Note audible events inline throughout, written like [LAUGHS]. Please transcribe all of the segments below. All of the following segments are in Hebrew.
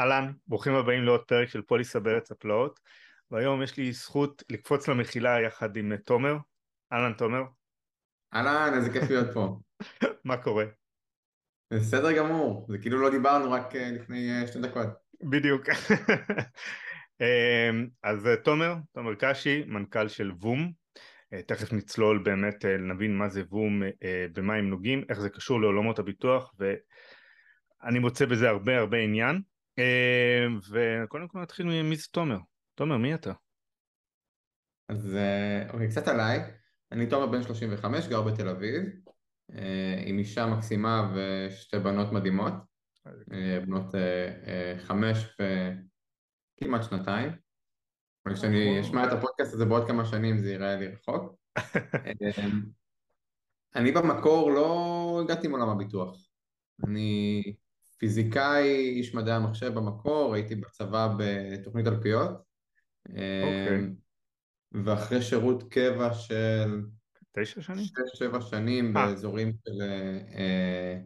אהלן, ברוכים הבאים לעוד פרק של פוליסה בארץ הפלאות והיום יש לי זכות לקפוץ למחילה יחד עם תומר. אהלן תומר. אהלן, איזה כיף להיות פה. [LAUGHS] מה קורה? בסדר גמור, זה כאילו לא דיברנו רק אה, לפני אה, שתי דקות. בדיוק. [LAUGHS] אז אה, תומר, תומר קשי, מנכ"ל של וום, תכף נצלול באמת, נבין מה זה וום, במה הם נוגעים, איך זה קשור לעולמות הביטוח ואני מוצא בזה הרבה הרבה עניין וקודם כל נתחיל ממי זה תומר. תומר, מי אתה? אז אוקיי, קצת עליי. אני תומר בן 35, גר בתל אביב, עם אישה מקסימה ושתי בנות מדהימות, בנות חמש וכמעט שנתיים. כשאני אשמע את הפודקאסט הזה בעוד כמה שנים זה ייראה לי רחוק. [LAUGHS] אני במקור לא הגעתי מעולם הביטוח. אני פיזיקאי, איש מדעי המחשב במקור, הייתי בצבא בתוכנית תלפיות. אוקיי. ואחרי שירות קבע של... תשע שנים? שש, שבע שנים אה. אה. באזורים של אה,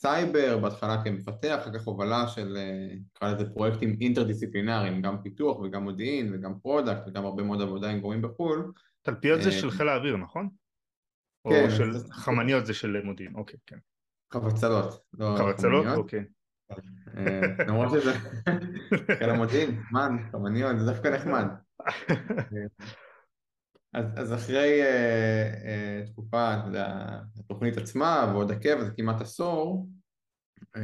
סייבר, בהתחלה כמפתח, אחר כך הובלה של, אה, נקרא לזה פרויקטים אינטרדיסציפלינריים, גם פיתוח וגם מודיעין וגם product וגם הרבה מאוד עבודה עם גורמים בחו"ל. תלפיות זה של חיל האוויר, נכון? כן. או של. חמניות זה של מודיעין, אוקיי, כן. חבצלות, לא חבצלות? אוקיי. למרות שזה [LAUGHS] חיל המודיעין, מן, חמניות, זה דווקא נחמד. [LAUGHS] אז, אז אחרי uh, uh, תקופה, התוכנית עצמה ועוד הקבע, זה כמעט עשור, uh,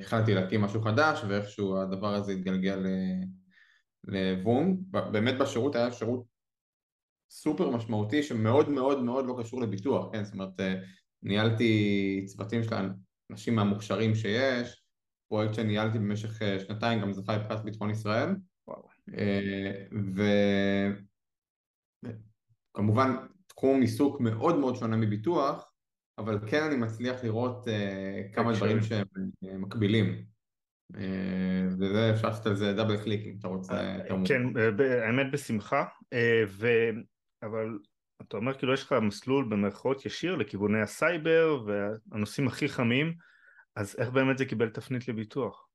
החלטתי להקים משהו חדש ואיכשהו הדבר הזה התגלגל לבום. באמת בשירות היה שירות סופר משמעותי שמאוד מאוד מאוד לא קשור לביטוח, כן? זאת אומרת, ניהלתי צוותים של האנשים מהמוכשרים שיש, פרויקט שניהלתי במשך שנתיים גם זכה בפרס ביטחון ישראל. וואו. וכמובן תחום עיסוק מאוד מאוד שונה מביטוח, אבל כן אני מצליח לראות uh, כמה דברים שהם uh, מקבילים. Uh, וזה אפשר לעשות על זה דאבל קליק אם אתה רוצה. כן, האמת בשמחה, ו... אבל אתה אומר כאילו יש לך מסלול במרכאות ישיר לכיווני הסייבר והנושאים הכי חמים, אז איך באמת זה קיבל תפנית לביטוח?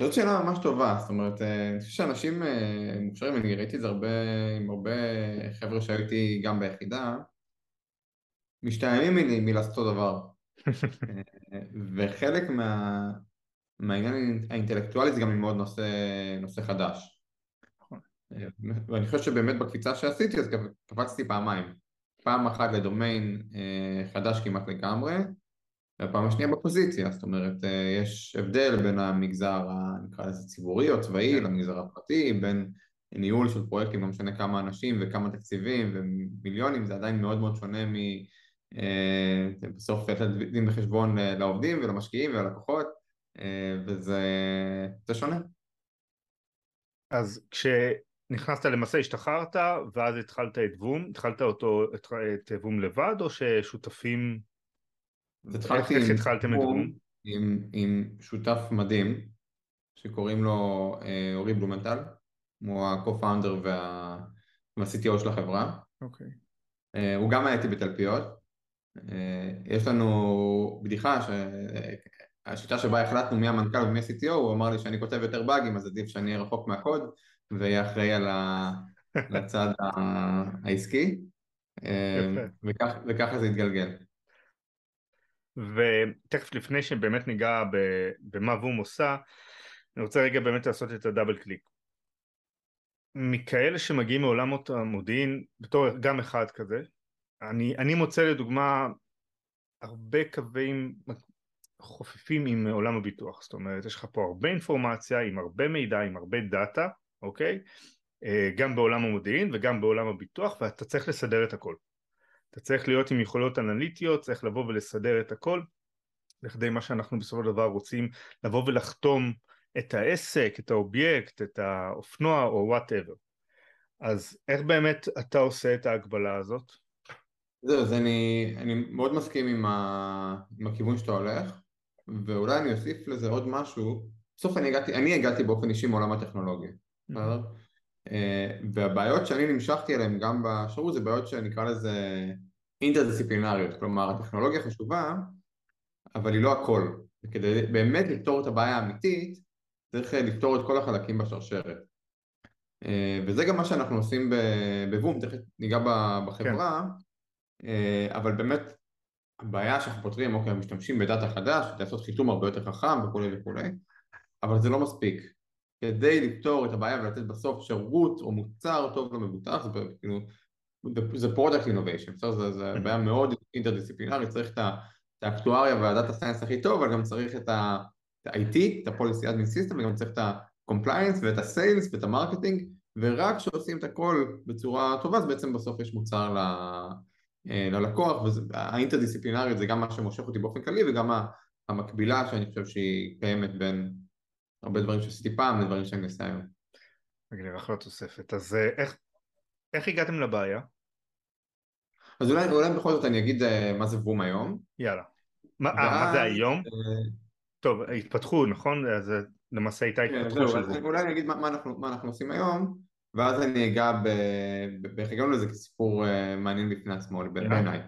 זאת שאלה ממש טובה, זאת אומרת, אה, אני חושב שאנשים אה, מוכשרים, אני ראיתי את זה הרבה עם הרבה חבר'ה שהייתי גם ביחידה, משתעממים מלעשות אותו דבר. [LAUGHS] אה, וחלק מה, מהעניין האינטלקטואלי זה גם ללמוד נושא, נושא חדש. נכון. ואני חושב שבאמת בקפיצה שעשיתי אז קפצתי פעמיים. פעם אחת לדומיין חדש כמעט לגמרי, והפעם השנייה בפוזיציה, זאת אומרת אה, יש הבדל בין המגזר נקרא לזה ציבורי או צבאי כן. למגזר הפרטי, בין ניהול של פרויקטים, לא משנה כמה אנשים וכמה תקציבים ומיליונים, זה עדיין מאוד מאוד שונה מ... אה, בסוף לתת דין וחשבון אה, לעובדים ולמשקיעים וללקוחות וזה שונה. אז כשנכנסת למעשה השתחררת ואז התחלת את וום, התחלת אותו, את וום לבד או ששותפים התחלתי איך התחלתם בום? עם, עם שותף מדהים שקוראים לו אה, אורי בלומנטל, הוא ה-co-founder וה... וה-CTO של החברה. אוקיי. Okay. אה, הוא גם היה איתי בתלפיות. אה, יש לנו בדיחה שהשיטה שבה החלטנו מי המנכ"ל ומי ה-CTO, הוא אמר לי שאני כותב יותר באגים אז עדיף שאני אהיה רחוק מהקוד ואהיה אחראי על [LAUGHS] הצד העסקי. וכך, וככה זה התגלגל. ותכף לפני שבאמת ניגע במה וום עושה, אני רוצה רגע באמת לעשות את הדאבל קליק. מכאלה שמגיעים מעולמות המודיעין, בתור גם אחד כזה, אני, אני מוצא לדוגמה הרבה קווים חופפים עם עולם הביטוח, זאת אומרת יש לך פה הרבה אינפורמציה עם הרבה מידע, עם הרבה דאטה, אוקיי? אה, גם בעולם המודיעין וגם בעולם הביטוח ואתה צריך לסדר את הכל. אתה צריך להיות עם יכולות אנליטיות, צריך לבוא ולסדר את הכל לכדי מה שאנחנו בסופו של דבר רוצים לבוא ולחתום את העסק, את האובייקט, את האופנוע או whatever. אז איך באמת אתה עושה את ההגבלה הזאת? זהו, אז אני, אני מאוד מסכים עם, ה, עם הכיוון שאתה הולך, ואולי אני אוסיף לזה עוד משהו. בסוף אני הגעתי, אני הגעתי באופן אישי מעולם הטכנולוגיה, בסדר? והבעיות שאני נמשכתי אליהן גם בשירות זה בעיות שנקרא לזה אינטרדיסציפלינריות, כלומר הטכנולוגיה חשובה אבל היא לא הכל, וכדי באמת לפתור את הבעיה האמיתית צריך לפתור את כל החלקים בשרשרת וזה גם מה שאנחנו עושים בבום, תכף ניגע בחברה כן. אבל באמת הבעיה שאנחנו פותרים, אוקיי, משתמשים בדאטה חדש, לעשות חיתום הרבה יותר חכם וכולי וכולי, אבל זה לא מספיק. כדי לפתור את הבעיה ולתת בסוף שירות או מוצר טוב למבוטח, זה כאילו, זה product innovation, זה, זה בעיה מאוד אינטרדיסציפלינרית, צריך את האקטואריה וה data science הכי טוב, אבל גם צריך את ה-IT, את ה-Policy Admin System, וגם צריך את ה-Compliance ואת ה-Sales ואת ה marketing, ורק כשעושים את הכל בצורה טובה, אז בעצם בסוף יש מוצר ל... אה, ללקוח, והאינטרדיסציפלינריות זה גם מה שמושך אותי באופן כללי וגם המקבילה שאני חושב שהיא קיימת בין הרבה דברים שעשיתי פעם לדברים שאני עושה היום. מגניב, אחלה תוספת. אז אה, איך, איך הגעתם לבעיה? אז אולי, אולי בכל זאת אני אגיד אה, מה זה וום היום. יאללה. מה, ואז, מה זה היום? טוב, התפתחו, נכון? אז למעשה הייתה כן, התפתחות של זה. אולי אני אגיד מה, מה, אנחנו, מה אנחנו עושים היום, ואז אני אגע באיך הגענו לזה כסיפור אה, מעניין בפני עצמו בעיניי.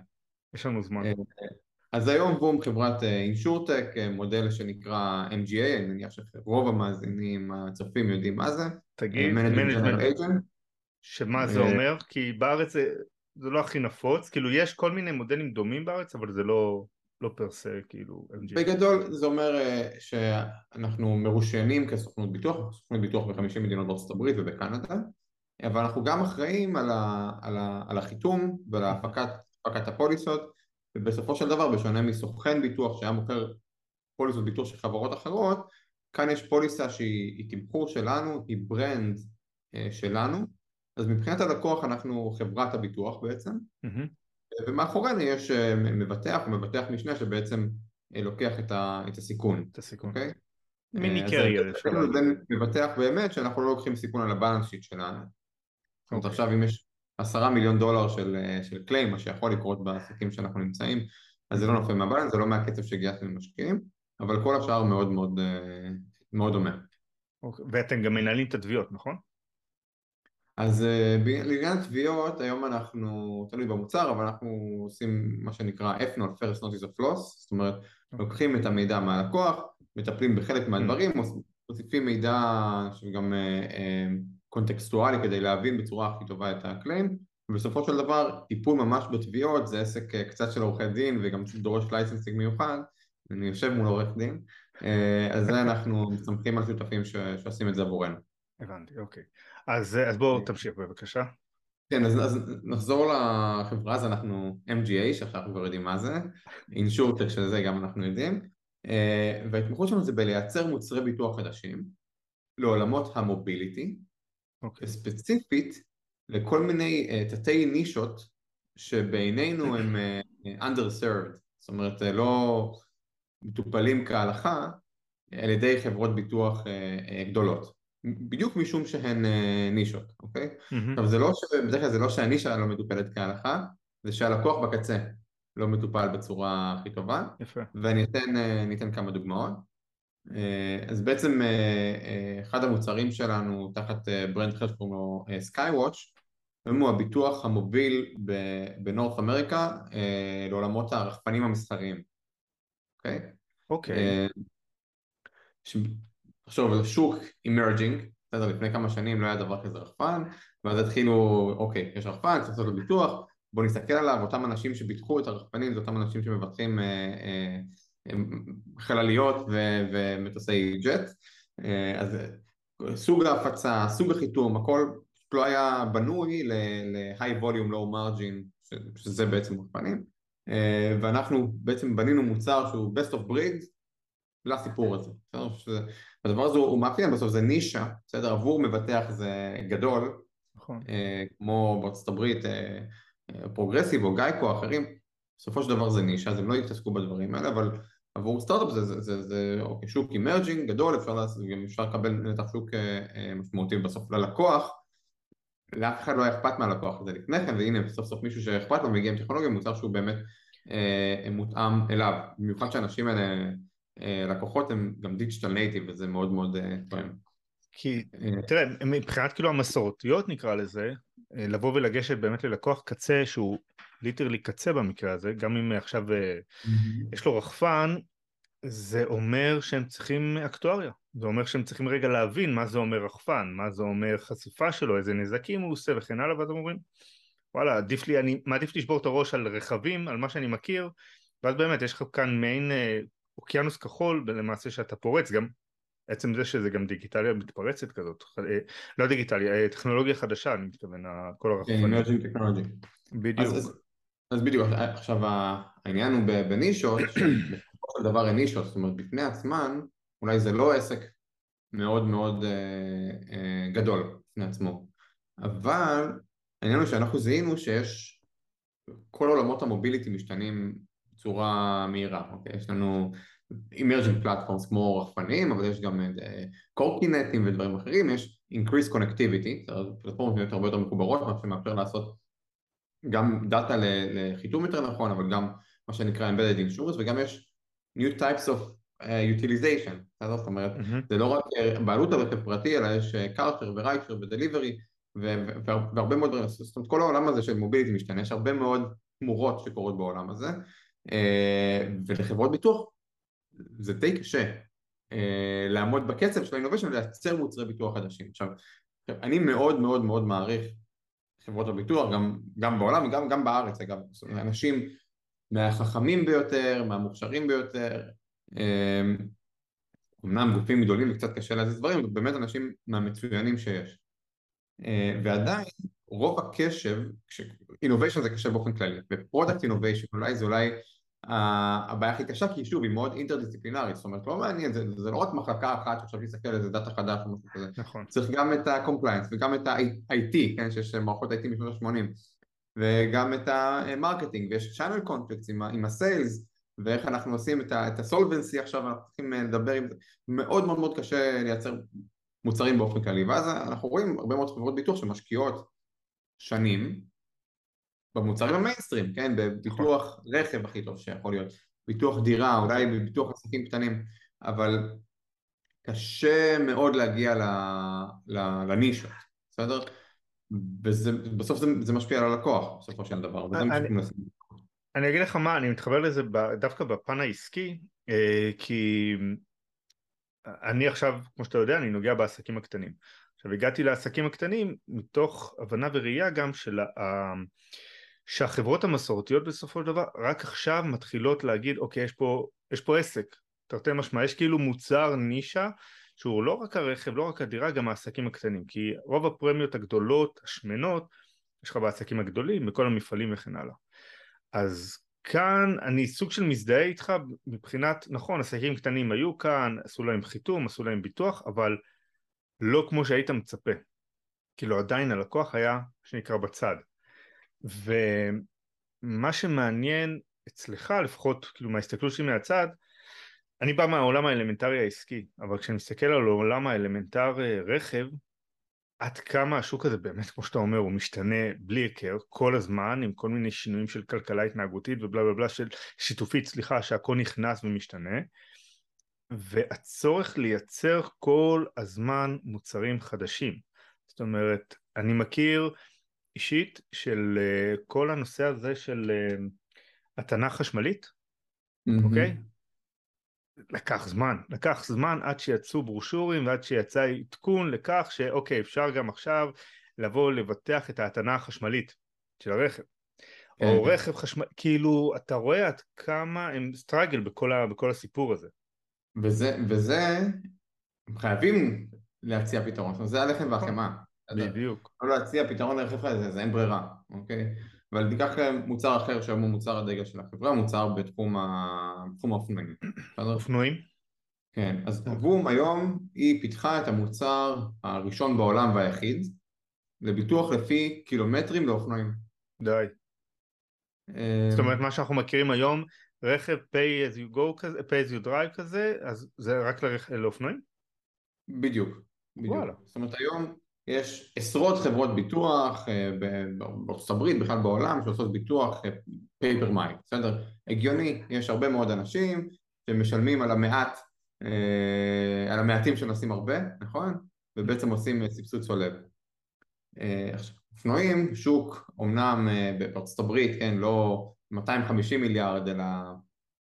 יש לנו זמן. אה, אז היום וום חברת אינשורטק, אה, מודל שנקרא MGA, אני מניח שרוב המאזינים הצופים יודעים מה זה. תגיד, management שמה זה אומר? כי בארץ זה, זה לא הכי נפוץ, כאילו יש כל מיני מודלים דומים בארץ, אבל זה לא, לא פרסה כאילו MGA. בגדול זה אומר שאנחנו מרושיינים כסוכנות ביטוח, סוכנות ביטוח ב-50 מדינות בארצות הברית ובקנדה, אבל אנחנו גם אחראים על, ה, על, ה, על החיתום ועל הפקת הפוליסות ובסופו של דבר בשונה מסוכן ביטוח שהיה מוכר פוליסות ביטוח של חברות אחרות כאן יש פוליסה שהיא תמחור שלנו, היא brand אה, שלנו אז מבחינת הלקוח אנחנו חברת הביטוח בעצם mm-hmm. ומאחורינו יש אה, מבטח או מבטח משנה שבעצם לוקח את, ה, את הסיכון. את הסיכון. Okay? אוקיי? mini carrier. זה מבטח באמת שאנחנו לא לוקחים סיכון על ה balance sheet שלנו. זאת אומרת אוקיי. עכשיו אם יש עשרה מיליון דולר של, אה, של claim, מה שיכול לקרות בעסקים שאנחנו נמצאים, אז זה לא נופל מהבלנס, זה לא מהקצב שגייסנו למשקיעים, אבל כל השאר מאוד מאוד, אה, מאוד דומה. אוקיי. ואתם גם מנהלים את התביעות, נכון? אז אה, לעניין תביעות, היום אנחנו, תלוי במוצר, אבל אנחנו עושים מה שנקרא FNOL, First Notice of Loss, זאת אומרת, אוקיי. לוקחים את המידע מהלקוח, מטפלים בחלק מהדברים, מוסיפים מידע שגם קונטקסטואלי כדי להבין בצורה הכי טובה את הקליים ובסופו של דבר טיפול ממש בתביעות זה עסק אה, קצת של עורכי דין וגם דורש licensing מיוחד אני יושב מול עורך דין אה, אז זה אנחנו מסתמכים על שותפים ש... שעושים את זה עבורנו. הבנתי אוקיי אז, אז בואו תמשיך בבקשה. כן אז, אז נחזור לחברה אז אנחנו MGA שעכשיו כבר יודעים מה זה insurtech של זה גם אנחנו יודעים אה, וההתמחות שלנו זה בלייצר מוצרי ביטוח חדשים לעולמות המוביליטי okay. אוקיי. ספציפית לכל מיני uh, תתי נישות שבעינינו הם uh, underserved, זאת אומרת uh, לא מטופלים כהלכה על ידי חברות ביטוח uh, uh, גדולות, בדיוק משום שהן uh, נישות, אוקיי? Mm-hmm. עכשיו זה לא, ש... בדרך כלל זה לא שהנישה לא מטופלת כהלכה, זה שהלקוח בקצה לא מטופל בצורה הכי טובה, יפה. ואני אתן, uh, אתן כמה דוגמאות. אה, אז בעצם אה, אה, אחד המוצרים שלנו תחת brand אחר שקוראים לו Skywatch הוא הביטוח המוביל ב North America לעולמות הרחפנים המסחריים, אוקיי? אוקיי. עכשיו זה שוק emerging, בסדר, לפני כמה שנים לא היה דבר כזה רחפן ואז התחילו, אוקיי, יש רחפן, צריך לעשות לו ביטוח, בואו נסתכל עליו, אותם אנשים שביטחו את הרחפנים זה אותם אנשים שמבטחים חלליות ו- ומטוסי ג'ט, אה, אז סוג ההפצה, סוג החיתום, הכל לא היה בנוי ל-high volume low margin, שזה בעצם מאופיינים, אה, ואנחנו בעצם בנינו מוצר שהוא best of breed לסיפור הזה, בסדר? שזה, הדבר הזה הוא מאפיין, בסוף זה נישה, בסדר? עבור מבטח זה גדול, נכון. אה, כמו בארצות הברית פרוגרסיב או גייקו או אחרים, בסופו של דבר זה נישה, אז הם לא יתעסקו בדברים האלה, אבל עבור סטארט-אפ זה, זה, זה, זה אוקיי, שוק emerging גדול, אפשר, גם אפשר לקבל נתח שוק אה, אה, משמעותי בסוף ללקוח, לאף אחד לא היה אכפת מהלקוח הזה לפני כן, והנה סוף סוף מישהו שאכפת לו מגיע עם טכנולוגיה, מוצר שהוא באמת אה, מותאם אליו, במיוחד שהאנשים האלה, אה, לקוחות הם גם digital native וזה מאוד מאוד אה, תואם. כי תראה, מבחינת כאילו המסורתיות נקרא לזה, לבוא ולגשת באמת ללקוח קצה שהוא ליטרלי קצה במקרה הזה, גם אם עכשיו mm-hmm. יש לו רחפן, זה אומר שהם צריכים אקטואריה, זה אומר שהם צריכים רגע להבין מה זה אומר רחפן, מה זה אומר חשיפה שלו, איזה נזקים הוא עושה וכן הלאה, ואז אומרים וואלה עדיף לי, אני מעדיף לשבור את הראש על רכבים, על מה שאני מכיר, ואז באמת יש לך כאן מעין אה, אוקיינוס כחול למעשה שאתה פורץ, גם עצם זה שזה גם דיגיטליה מתפרצת כזאת, אה, לא דיגיטליה, טכנולוגיה חדשה אני מתכוון, כל הרחפנים. כן, בדיוק. אז, אז, אז בדיוק, עכשיו העניין הוא בנישות, [CLEARS THROAT] שבסופו של דבר הן נישות, זאת אומרת בפני עצמן אולי זה לא עסק מאוד מאוד אה, אה, גדול בפני עצמו, אבל העניין הוא שאנחנו זיהינו שיש כל עולמות המוביליטי משתנים בצורה מהירה, אוקיי? יש לנו emerging platforms כמו רחפנים, אבל יש גם קורקינטים ודברים אחרים, יש increased connectivity, פלטפורמות נהיות הרבה יותר מחוברות, מה שמאפשר לעשות גם data לחיתום יותר נכון, אבל גם מה שנקרא embedded insurance, וגם יש new types of uh, utilization, זאת אומרת, mm-hmm. זה לא רק uh, בעלות על רכב פרטי, אלא יש courier ו-rider ו-delivery, והרבה מאוד דברים, זאת אומרת כל העולם הזה של mobility משתנה, יש הרבה מאוד תמורות שקורות בעולם הזה, uh, ולחברות ביטוח זה די קשה לעמוד בקצב של האינוביישן ולייצר מוצרי ביטוח חדשים. עכשיו, אני מאוד מאוד מאוד מעריך חברות הביטוח, גם, גם בעולם וגם גם בארץ אגב, אנשים מהחכמים ביותר, מהמוכשרים ביותר, אמ, אמנם גופים גדולים וקצת קשה להזיז דברים, אבל באמת אנשים מהמצוינים שיש. אה, ועדיין רוב הקשב, innovation זה קשה באופן כללי, ו-product innovation אולי זה אולי הבעיה הכי קשה כי שוב היא מאוד אינטרדיסציפלינרית, זאת אומרת לא מעניין, זה, זה לא רק מחלקה אחת שעכשיו להסתכל על איזה data חדש או משהו כזה, נכון. צריך גם את ה-compliance וגם את ה-IT, כן, שיש מערכות IT משנות ה-80 וגם את ה-marketing ויש channel conflicts עם, עם ה-sales ואיך אנחנו עושים את ה-solvency עכשיו, אנחנו צריכים לדבר עם זה, מאוד מאוד מאוד קשה לייצר מוצרים באופן כללי ואז אנחנו רואים הרבה מאוד חברות ביטוח שמשקיעות שנים במוצרים המיינסטרים, כן? בביטוח רכב הכי טוב שיכול להיות, ביטוח דירה, אולי בביטוח עסקים קטנים, אבל קשה מאוד להגיע לנישות, בסדר? ובסוף זה, זה משפיע על הלקוח בסופו של דבר, וזה מה שאנחנו מנסים. אני אגיד לך מה, אני מתחבר לזה דווקא בפן העסקי, אה, כי אני עכשיו, כמו שאתה יודע, אני נוגע בעסקים הקטנים. עכשיו הגעתי לעסקים הקטנים מתוך הבנה וראייה גם של שהחברות המסורתיות בסופו של דבר רק עכשיו מתחילות להגיד אוקיי יש פה, יש פה עסק, תרתי משמע, יש כאילו מוצר נישה שהוא לא רק הרכב, לא רק הדירה, גם העסקים הקטנים. כי רוב הפרמיות הגדולות, השמנות, יש לך בעסקים הגדולים, בכל המפעלים וכן הלאה. אז כאן אני סוג של מזדהה איתך מבחינת, נכון עסקים קטנים היו כאן, עשו להם חיתום, עשו להם ביטוח אבל לא כמו שהיית מצפה. כאילו עדיין הלקוח היה שנקרא בצד ומה שמעניין אצלך לפחות כאילו מההסתכלות שלי מהצד אני בא מהעולם האלמנטרי העסקי אבל כשאני מסתכל על העולם האלמנטר רכב עד כמה השוק הזה באמת כמו שאתה אומר הוא משתנה בלי היכר כל הזמן עם כל מיני שינויים של כלכלה התנהגותית ובלה בלה בלה של שיתופית סליחה שהכל נכנס ומשתנה והצורך לייצר כל הזמן מוצרים חדשים. זאת אומרת אני מכיר אישית של uh, כל הנושא הזה של התנה חשמלית, mm-hmm. אוקיי? לקח זמן, לקח זמן עד שיצאו ברושורים ועד שיצא עדכון לכך שאוקיי אפשר גם עכשיו לבוא לבטח את ההתנה החשמלית של הרכב. כן. או רכב חשמל, כאילו אתה רואה עד כמה הם סטראגל בכל, ה, בכל הסיפור הזה. וזה, וזה, חייבים להציע פתרון, זה הלחם נכון. והחמאה. בדיוק. לא להציע פתרון לרכב הזה, זה אין ברירה, אוקיי? אבל תיקח מוצר אחר שהיום הוא מוצר הדגל של החברה, מוצר בתחום האופנועים. אופנועים? כן, אז תבום היום היא פיתחה את המוצר הראשון בעולם והיחיד לביטוח לפי קילומטרים לאופנועים. די. אה, זאת אומרת מה שאנחנו מכירים היום רכב pay as you go כזה, pay as you drive כזה, אז זה רק לאופנועים? בדיוק, בדיוק. וואלה. זאת אומרת היום יש עשרות חברות ביטוח אה, בארצות הברית, בכלל בעולם, שעושות ביטוח פייפר אה, מייל, בסדר? הגיוני, יש הרבה מאוד אנשים שמשלמים על המעט, אה, על המעטים שנוסעים הרבה, נכון? ובעצם עושים סבסוד צולב. אופנועים, שוק, אמנם בארצות הברית, כן, לא 250 מיליארד, אלא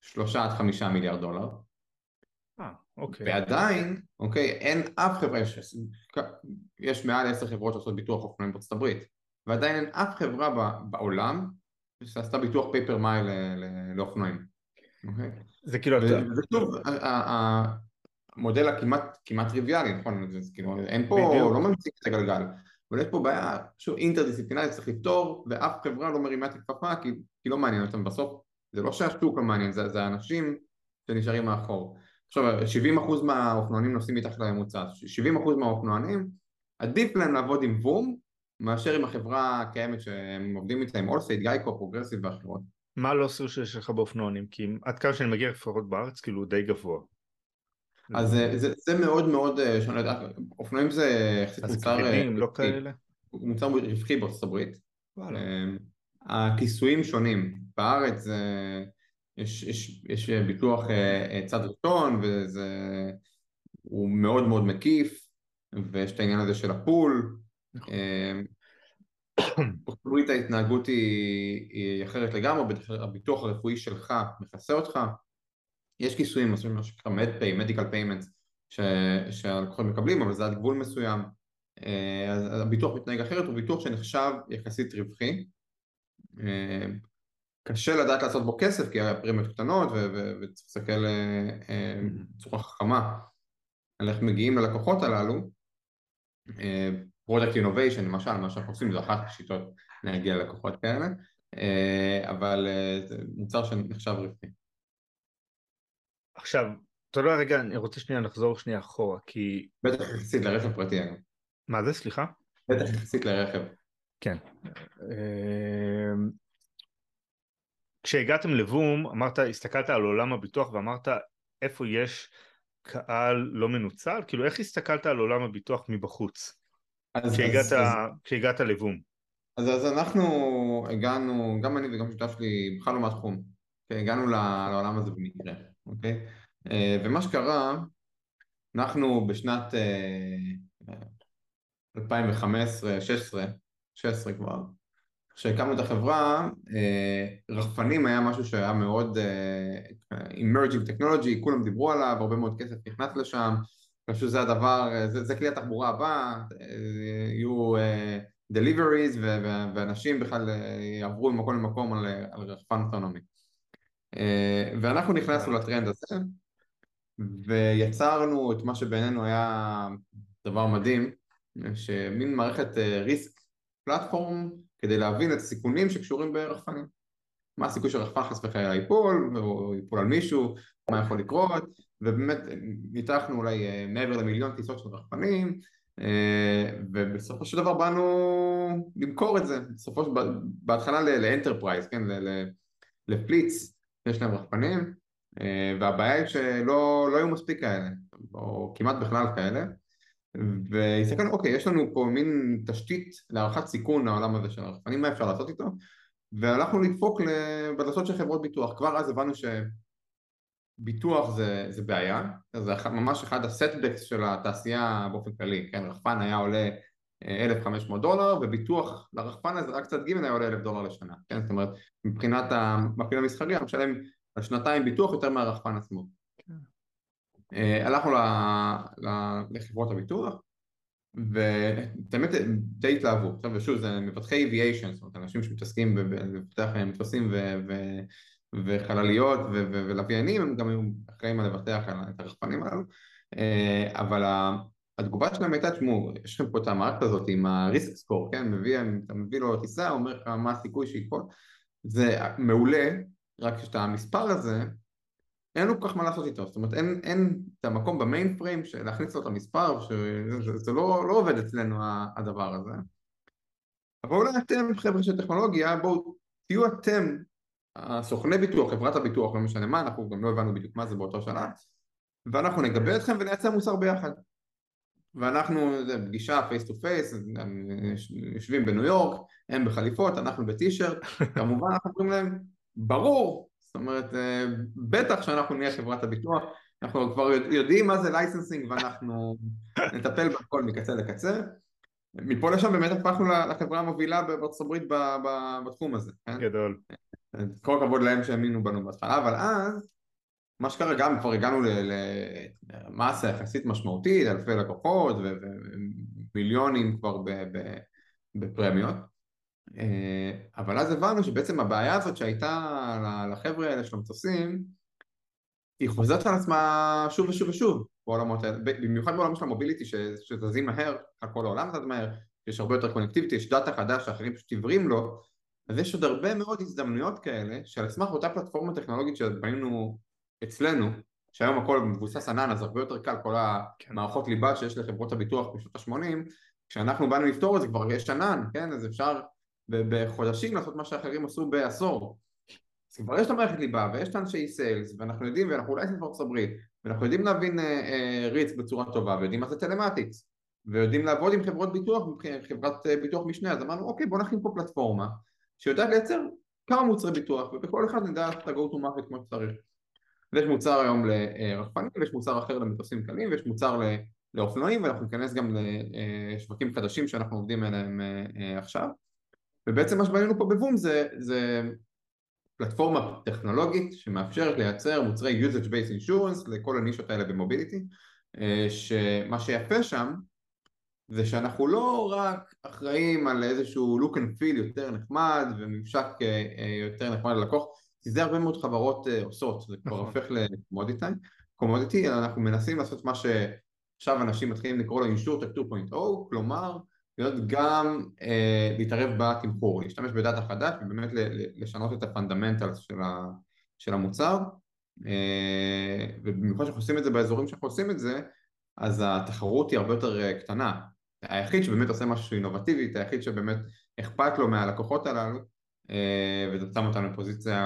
שלושה עד חמישה מיליארד דולר. אוקיי. ועדיין, אוקיי, אין אף חברה, יש, יש מעל עשר חברות שעושות ביטוח אופנועים בארצות הברית, ועדיין אין אף חברה בעולם שעשתה ביטוח פייפר מייל לאופנועים. אוקיי? זה כאילו... ושוב, המודל הכמעט כמעט טריוויאלי, נכון? זה כאילו, אין פה, בדיוק. לא ממציא את הגלגל. אבל יש פה בעיה, שוב, אינטרדיסציפלינרית צריך לפתור, ואף חברה לא מרימה את הכפפה כי, כי לא מעניין אותם בסוף. זה לא שהשוק לא מעניין, זה, זה האנשים שנשארים מאחור. עכשיו, 70% מהאופנוענים נוסעים מתחת לממוצע, 70% מהאופנוענים, עדיף להם לעבוד עם VOOM מאשר עם החברה הקיימת שהם עובדים איתה, עם Allstate, גייקו, פרוגרסיב ואחרות. מה ה-loss שיש לך באופנוענים? כי עד כמה שאני מגיע לפחות בארץ, כאילו די גבוה. אז זה, זה, זה מאוד מאוד אה, שונה, אופנועים זה יחסית מוצר... אז אה, לא כאלה? מוצר רווחי בארצות הברית. הכיסויים שונים, בארץ יש, יש, יש ביטוח צד ראשון וזה הוא מאוד מאוד מקיף ויש את העניין הזה של הפול. נכון. הברית ההתנהגות היא, היא אחרת לגמרי, הביטוח הרפואי שלך מכסה אותך. יש כיסויים, עושים מה שנקרא MedPay, Medical Payments שהלקוחות מקבלים, אבל זה עד גבול מסוים. אה, אז הביטוח מתנהג אחרת, הוא ביטוח שנחשב יחסית רווחי. אה, קשה לדעת לעשות בו כסף כי הפרמיות קטנות וצריך להסתכל אה, בצורה חכמה על איך מגיעים ללקוחות הללו product innovation למשל, מה שאנחנו עושים זה אחת השיטות להגיע ללקוחות כאלה אבל זה מוצר שנחשב רווחי עכשיו, אתה יודע רגע, אני רוצה שנייה לחזור שנייה אחורה, כי... בטח יחסית לרכב פרטי היום. מה זה, סליחה? בטח יחסית לרכב. כן. כשהגעתם לבום, אמרת, הסתכלת על עולם הביטוח ואמרת איפה יש קהל לא מנוצל? כאילו איך הסתכלת על עולם הביטוח מבחוץ? אז, כשהגעת, אז, כשהגעת לבום. אז, אז אנחנו הגענו, גם אני וגם שותף שלי בכלל לא מהתחום, הגענו לעולם הזה במקרה, אוקיי? אה, ומה שקרה, אנחנו בשנת 2015, 16, 16 כבר, כשהקמנו את החברה, אה, רחפנים היה משהו שהיה מאוד uh, emerging technology, כולם דיברו עליו, הרבה מאוד כסף נכנס לשם, אני חושב שזה הדבר, זה, זה כלי התחבורה הבא, יהיו deliveries ו- ו- ואנשים בכלל יעברו ממקום למקום על, על רחפן אוטונומי. ואנחנו נכנסנו לטרנד הזה ויצרנו את מה שבעינינו היה דבר מדהים, שמין מערכת ריסק פלטפורם כדי להבין את הסיכונים שקשורים ברחפנים. מה הסיכוי שרחפן חס וחלילה ייפול, או ייפול על מישהו, מה יכול לקרות, ובאמת ניתחנו אולי אה, מעבר למיליון טיסות של רחפנים, אה, ובסופו של דבר באנו למכור את זה, בסופו של בהתחלה ל-enterprise, כן, ל-fleets, יש להם רחפנים, אה, והבעיה היא שלא לא היו מספיק כאלה, או כמעט בכלל כאלה, והסתכלנו, אוקיי, יש לנו פה מין תשתית להערכת סיכון לעולם הזה של הרחפנים, מה אפשר לעשות איתו? והלכנו לדפוק בדלתות של חברות ביטוח, כבר אז הבנו שביטוח זה, זה בעיה, זה ממש אחד ה-setbacks של התעשייה באופן כללי, כן, רחפן היה עולה 1,500 דולר וביטוח לרחפן הזה רק צד ג' היה עולה 1,000 דולר לשנה, כן, זאת אומרת מבחינת המפעיל המסחרי אני משלם על שנתיים ביטוח יותר מהרחפן עצמו. אה, הלכנו לחברות הביטוח ובאמת די התלהבו, עכשיו ושוב זה מבטחי אביאיישן, זאת אומרת אנשים שמתעסקים בלפתח מטוסים וחלליות ולוויינים הם גם היו אחראים על לבטח את הרחפנים הללו. אה, אבל התגובה שלהם הייתה, תשמעו, יש לכם פה את המערכת הזאת עם הריסק סקור, כן, מביא, אתה מביא לו טיסה, אומר לך מה הסיכוי שיקפול, זה מעולה, רק שאת המספר הזה אין לו כל כך מה לעשות איתו, זאת אומרת אין, אין את המקום במיין פריים להכניס לו את המספר, שזה זה לא, לא עובד אצלנו הדבר הזה. אבל אולי אתם חבר'ה של טכנולוגיה, בואו תהיו אתם הסוכני ביטוח, חברת הביטוח, לא משנה מה, אנחנו גם לא הבנו בדיוק מה זה באותו שנה, ואנחנו נגבה אתכם ונייצר מוצר ביחד. ואנחנו, זה פגישה face to face, יושבים בניו יורק, הם בחליפות, אנחנו בטישרט, [LAUGHS] כמובן אנחנו אומרים להם, ברור, זאת אומרת, אה, בטח שאנחנו נהיה חברת הביטוח, אנחנו כבר יודעים מה זה licensing ואנחנו נטפל בכל מקצה לקצה. מפה לשם באמת הפכנו לחברה המובילה בארצות הברית בתחום הזה. כן? גדול. כל הכבוד להם שהאמינו בנו בהתחלה, אבל אז מה שקרה גם כבר הגענו למסה יחסית משמעותית, אלפי לקוחות ומיליונים כבר בפרמיות. אה, אבל אז הבנו שבעצם הבעיה הזאת שהייתה לחבר'ה האלה של המטוסים, היא חוזרת על עצמה שוב ושוב ושוב בעולמות האלה, במיוחד בעולם של המוביליטי שזזים מהר, כל העולם זז מהר, יש הרבה יותר קונקטיביטי, יש דאטה חדש שאחרים פשוט עיוורים לו, אז יש עוד הרבה מאוד הזדמנויות כאלה שעל סמך אותה פלטפורמה טכנולוגית שבנינו אצלנו, שהיום הכל מבוסס ענן אז הרבה יותר קל כל כן. המערכות ליבה שיש לחברות הביטוח בשנות ה-80 כשאנחנו באנו לפתור את זה כבר יש ענן, כן? אז אפשר בחודשים לעשות מה שאחרים עשו בעשור. אז כבר יש את המערכת ליבה ויש את אנשי סיילס ואנחנו יודעים ואנחנו אולי סביב ארצות הברית ואנחנו יודעים להבין ריץ uh, uh, בצורה טובה ויודעים מה זה טלמטיקס ויודעים לעבוד עם חברות ביטוח, חברת uh, ביטוח משנה אז אמרנו אוקיי בוא נכין פה פלטפורמה שיודעת לייצר כמה מוצרי ביטוח ובכל אחד נדע את ה-go to market כמו שצריך. ויש מוצר היום לרחפנים ויש מוצר אחר למטוסים קלים ויש מוצר לאופנועים ואנחנו ניכנס גם לשווקים חדשים שאנחנו עובדים עליהם עכשיו ובעצם מה שבנינו פה בבום זה, זה פלטפורמה טכנולוגית שמאפשרת לייצר מוצרי usage based insurance לכל הנישות האלה במוביליטי שמה שיפה שם זה שאנחנו לא רק אחראים על איזשהו look and feel יותר נחמד וממשק יותר נחמד ללקוח כי זה הרבה מאוד חברות עושות, זה כבר נכון. הופך לקומודיטי, קומודיטי, אנחנו מנסים לעשות מה שעכשיו אנשים מתחילים לקרוא לו insurtech 2.0, כלומר להיות גם uh, להתערב בתמחור, להשתמש ב data חדש ובאמת לשנות את ה-fundamental של, של המוצר uh, ובמיוחד שאנחנו עושים את זה באזורים שאנחנו עושים את זה אז התחרות היא הרבה יותר קטנה היחיד שבאמת עושה משהו אינובטיבי, היחיד שבאמת אכפת לו מהלקוחות הללו אה, וזה שם אותנו בפוזיציה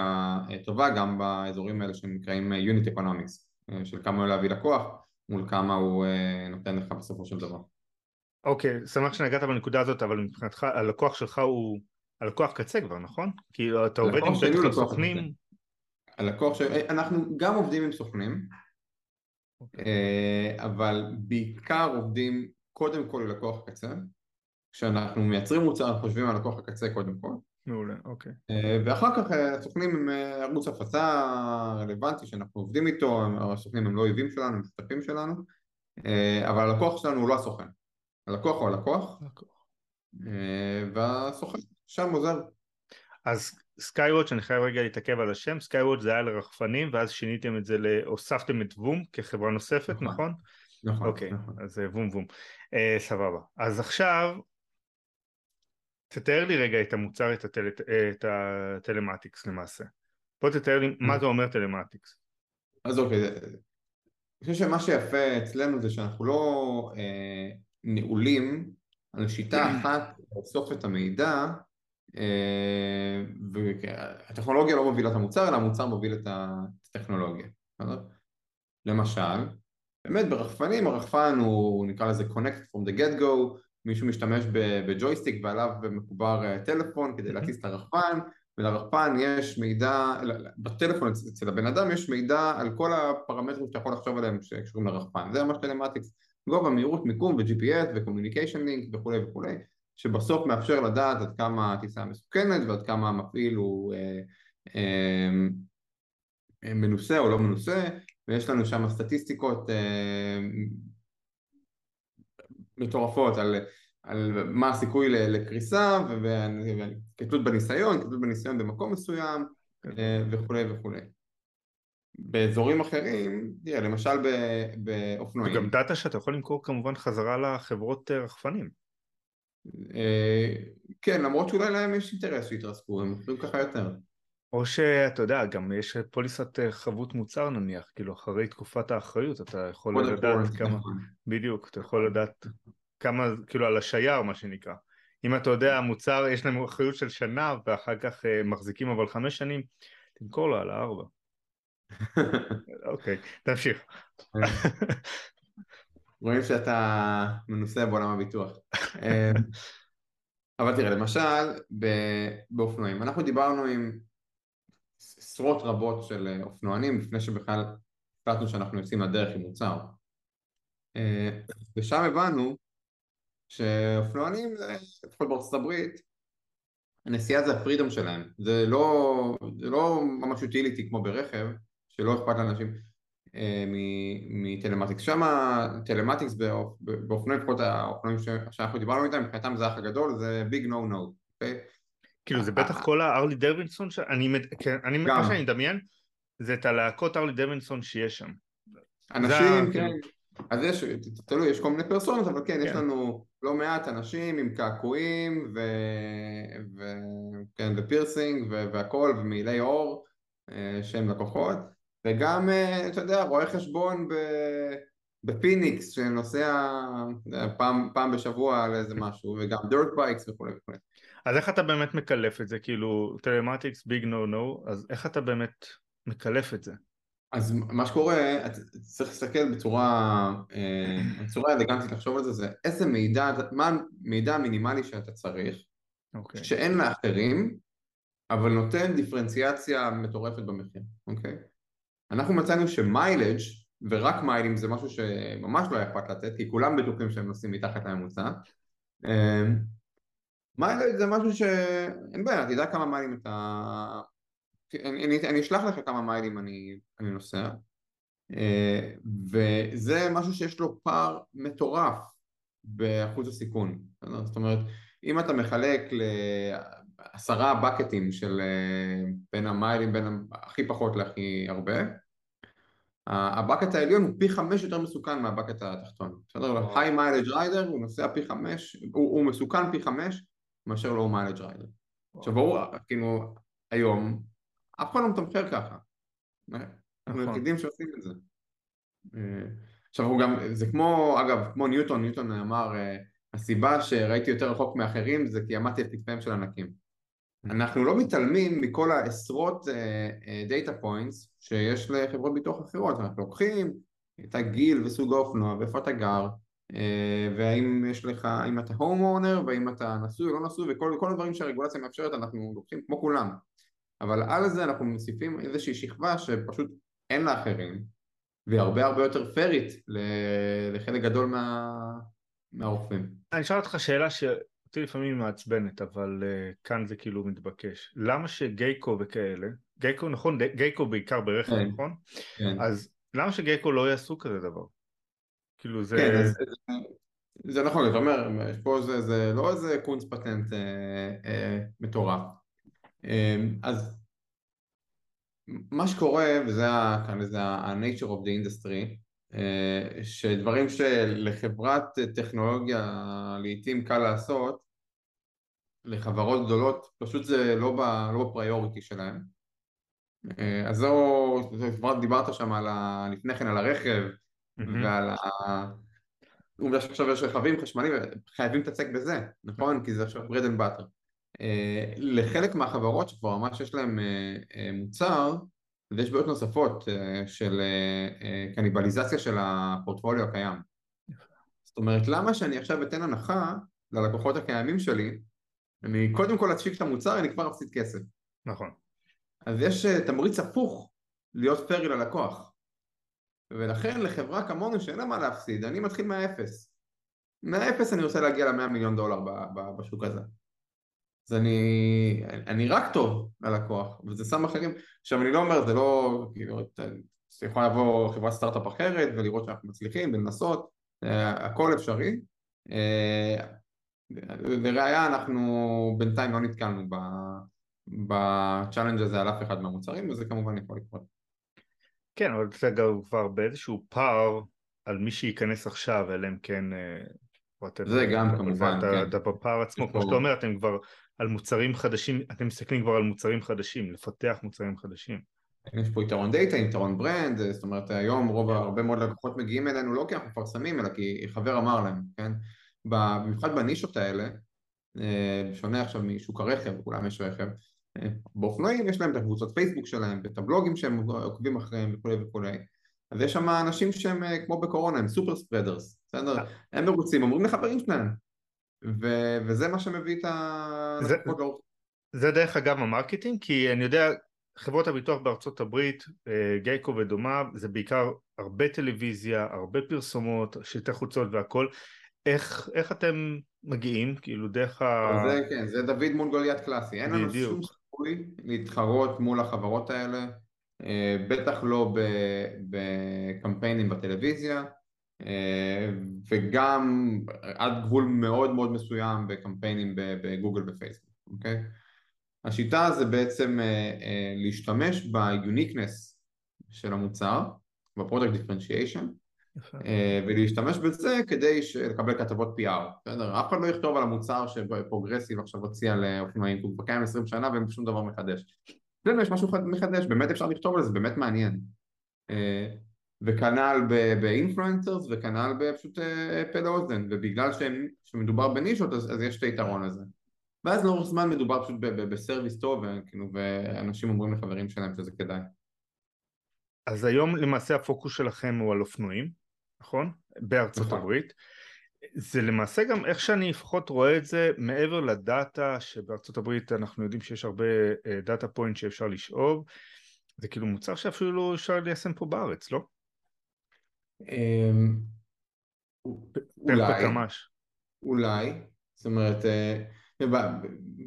אה, טובה גם באזורים האלה שנקראים אה, Unit Economics של כמה הוא להביא לקוח מול כמה הוא נותן לך בסופו של דבר. אוקיי, okay, שמח שנגעת בנקודה הזאת, אבל מבחינתך הלקוח שלך הוא הלקוח קצה כבר, נכון? כי אתה עובד עם בטח סוכנים. הלקוח ש... אנחנו גם עובדים עם סוכנים, okay. אוקיי. אבל בעיקר עובדים קודם כל ללקוח קצה. כשאנחנו מייצרים מוצר אנחנו חושבים על לקוח הקצה קודם כל. מעולה, אוקיי. אה, ואחר כך אה, הסוכנים הם אה, ערוץ הפצה רלוונטי שאנחנו עובדים איתו, הסוכנים הם לא אויבים שלנו, הם שותפים שלנו, אבל הלקוח שלנו הוא לא הסוכן. הלקוח הוא הלקוח, והסוכן שם עוזר. אז SkyWatch, אני חייב רגע להתעכב על השם, SkyWatch זה היה לרחפנים ואז שיניתם את זה, הוספתם את VOOM כחברה נוספת, נכון? נכון, נכון. אוקיי, אז VOOM VOOM. סבבה. אז עכשיו תתאר לי רגע את המוצר, את, הטל, את הטלמטיקס למעשה. בוא תתאר לי מה זה אומר טלמטיקס. אז אוקיי, אני חושב שמה שיפה אצלנו זה שאנחנו לא אה, נעולים על שיטה אחת לאסוף את המידע אה, והטכנולוגיה לא מובילה את המוצר אלא המוצר מוביל את הטכנולוגיה. למשל, באמת ברחפנים הרחפן הוא נקרא לזה connected from the get go מישהו משתמש בג'ויסטיק ועליו מחובר אה, טלפון כדי להטיס את הרחפן ולרחפן יש מידע, בטלפון אצל הבן אדם יש מידע על כל הפרמטרים שאתה יכול לחשוב עליהם שקשורים לרחפן. זה ממש telematics גובה, מהירות, מיקום ו-GPS ו-communication link וכולי וכולי שבסוף מאפשר לדעת עד כמה הטיסה מסוכנת ועד כמה המפעיל הוא אה, אה, מנוסה או לא מנוסה ויש לנו שם סטטיסטיקות אה, מטורפות על, על מה הסיכוי לקריסה וכתלות בניסיון, כתלות בניסיון במקום מסוים אה, וכולי וכולי. באזורים אחרים, תראה, למשל באופנועים. וגם דאטה שאתה יכול למכור כמובן חזרה לחברות אה, רחפנים. אה, כן, למרות שאולי להם יש אינטרס שיתרסקו, הם מוכרים ככה יותר. או שאתה יודע, גם יש פוליסת חבות מוצר נניח, כאילו אחרי תקופת האחריות אתה יכול לדעת כמה, נכון. בדיוק, אתה יכול לדעת כמה, כאילו על השייר מה שנקרא. אם אתה יודע, המוצר יש להם אחריות של שנה ואחר כך מחזיקים אבל חמש שנים, תמכור לו על הארבע. אוקיי, תמשיך. רואים שאתה מנוסה בעולם הביטוח. אמ, אבל תראה, למשל באופנועים, אנחנו דיברנו עם עשרות רבות של אופנוענים לפני שבכלל החלטנו שאנחנו יוצאים לדרך עם מוצר. ושם הבנו שאופנוענים, לפחות בארצות הברית, הנסיעה זה ה freedom שלהם, זה לא, זה לא ממש utility כמו ברכב, שלא אכפת לאנשים אה, מ telematics. שם telematics באופנועים, לפחות האופנועים שאנחנו דיברנו איתם, מבחינתם זה האח הגדול, זה big no no, אוקיי? כאילו זה בטח כל הארלי דווינסון, אני, כן, מה שאני מדמיין, זה את הלהקות ארלי דווינסון שיש שם. אנשים, כן. אז יש, תלוי, יש כל מיני פרסונות, אבל כן, כן, יש לנו לא מעט אנשים עם קעקועים ו... ו... כן, ופירסינג ו... והכל, ומעילי עור אה, שהם לקוחות, וגם, אה, אתה יודע, רואה חשבון ב... בפיניקס שנוסע פעם, פעם בשבוע על איזה משהו, וגם dirt bikes וכולי וכולי. אז איך אתה באמת מקלף את זה? כאילו, טלמטיקס ביג נו נו, אז איך אתה באמת מקלף את זה? אז מה שקורה, צריך להסתכל בצורה, אה, בצורה אלגנטית לחשוב על זה, זה איזה מידע, מה המידע המינימלי שאתה צריך, okay. אוקיי. שאין לאחרים, אבל נותן דיפרנציאציה מטורפת במחיר, אוקיי? Okay? אנחנו מצאנו שמיילג' ורק מיילים זה משהו שממש לא היה אכפת לתת, כי כולם בטוחים שהם נוסעים מתחת לממוצע. אה, מיילג' זה משהו שאין בעיה, תדע כמה מיילים אתה אני, אני, אני אשלח לך כמה מיילים אני, אני נוסע אה, וזה משהו שיש לו פער מטורף באחוז הסיכון זאת אומרת אם אתה מחלק לעשרה בקטים של אה, בין המיילים בין הכי פחות להכי הרבה הבקט העליון הוא פי חמש יותר מסוכן מהבקט התחתון בסדר? היי מיילג' ריידר הוא נוסע פי חמש הוא, הוא מסוכן פי חמש מאשר לא mileage rider עכשיו ברור כאילו היום אף אחד לא מתמחר ככה. אנחנו נכון. היחידים שעושים את זה. עכשיו הוא גם, זה כמו, אגב, כמו ניוטון, ניוטון אמר, אה, הסיבה שראיתי יותר רחוק מאחרים זה כי עמדתי על כתפיהם של ענקים. אנחנו לא מתעלמים מכל העשרות data points uh, שיש לחברות ביטוח אחרות, אנחנו לוקחים את הגיל וסוג האופנוע ואיפה אתה גר uh, והאם יש לך, האם אתה הום אונר והאם אתה נשוי או לא נשוי וכל הדברים שהרגולציה מאפשרת אנחנו לוקחים כמו כולם אבל על זה אנחנו מוסיפים איזושהי שכבה שפשוט אין לאחרים והיא הרבה הרבה יותר פיירית לחלק גדול מה... מהרופאים. אני אשאל אותך שאלה שאותי לפעמים מעצבנת אבל uh, כאן זה כאילו מתבקש למה שגייקו וכאלה גייקו נכון גייקו בעיקר ברכב כן, נכון? כן. אז למה שגייקו לא יעשו כזה דבר? כאילו זה... כן, זה, זה, נכון, אתה אומר, פה זה, זה לא איזה קונץ פטנט אה, אה, מטורף אמ, אז מה שקורה, וזה כאן איזה ה-nature of the industry, אה, שדברים שלחברת טכנולוגיה לעיתים קל לעשות, לחברות גדולות פשוט זה לא, ב, לא בפריוריטי שלהם. אה, אז זו, כבר דיברת שם על ה, לפני כן על הרכב mm-hmm. ועל העובדה שעכשיו יש רכבים חשמליים, חייבים להתעסק בזה, נכון? כי זה עכשיו bread and butter. אה, לחלק מהחברות שכבר ממש יש להם אה, אה, מוצר ויש בעיות נוספות של קניבליזציה של הפורטפוליו הקיים. זאת אומרת למה שאני עכשיו אתן הנחה ללקוחות הקיימים שלי? אני קודם כל אצ'יק את המוצר אני כבר אפסיד כסף. נכון. אז יש תמריץ הפוך להיות פרי ללקוח. ולכן לחברה כמונו שאין לה מה להפסיד אני מתחיל מהאפס. מהאפס אני רוצה להגיע למאה מיליון דולר בשוק הזה אז אני, אני רק טוב ללקוח, וזה שם אחרים, עכשיו אני לא אומר, זה לא, כאילו, אתה יכול לבוא חברת סטארט-אפ אחרת ולראות שאנחנו מצליחים ולנסות, אה, הכל אפשרי. אה, לראיה אנחנו בינתיים לא נתקלנו ב challenge הזה על אף אחד מהמוצרים, וזה כמובן יכול לקרות. כן, אבל זה גם כבר באיזשהו פער על מי שייכנס עכשיו, אלא אם כן... אה, זה גם כמובן, כן. אתה בפער עצמו, כמו שאתה אומר, אתם כבר על מוצרים חדשים, אתם מסתכלים כבר על מוצרים חדשים, לפתח מוצרים חדשים. יש פה יתרון data, יתרון brand, זאת אומרת היום רוב, הרבה מאוד לקוחות מגיעים אלינו לא כי אנחנו מפרסמים אלא כי חבר אמר להם, כן? במיוחד בנישות האלה, אה, שונה עכשיו משוק הרכב, כולם יש רכב, אה, באופנועים יש להם את הקבוצות פייסבוק שלהם ואת הבלוגים שהם עוקבים אחריהם וכולי וכולי אז יש שם אנשים שהם אה, כמו בקורונה, הם super spreaders, בסדר? הם מרוצים, אומרים לחברים שלהם ו- וזה מה שמביא את ה... זה, זה דרך אגב ה marketing, כי אני יודע, חברות הביטוח בארצות הברית, אה, גייקו ודומה, זה בעיקר הרבה טלוויזיה, הרבה פרסומות, שלטי חוצות והכל. איך, איך אתם מגיעים? כאילו דרך ה... זה כן, זה דוד מול גוליית קלאסי. אין לנו שום סיכוי להתחרות מול החברות האלה, אה, בטח לא בקמפיינים בטלוויזיה, וגם עד גבול מאוד מאוד מסוים בקמפיינים בגוגל ופייסבוק, אוקיי? השיטה זה בעצם uh, להשתמש ב-uniqueness של המוצר, ב-product differentiation, ולהשתמש בזה כדי לקבל כתבות PR, בסדר? אף אחד לא יכתוב על המוצר שפרוגרסיב עכשיו הוציא על אופנועים, הוא כבר קיים 20 שנה ואין שום דבר מחדש. אצלנו יש משהו מחדש, באמת אפשר לכתוב על זה, באמת מעניין. וכנ"ל באינפלואנסרס וכנ"ל בפשוט פה לאוזן, ובגלל שמדובר בנישות אז, אז יש את היתרון הזה. ואז לאורך זמן מדובר פשוט ב service טוב, וכאילו, ואנשים אומרים לחברים שלהם שזה כדאי. אז היום למעשה הפוקוס שלכם הוא על אופנועים, נכון? בארצות נכון. הברית. זה למעשה גם איך שאני לפחות רואה את זה מעבר ל data שבארצות הברית אנחנו יודעים שיש הרבה data uh, point שאפשר לשאוב זה כאילו מוצר שאפילו לא אפשר ליישם פה בארץ, לא? אמ, אולי, אולי, זאת אומרת אה,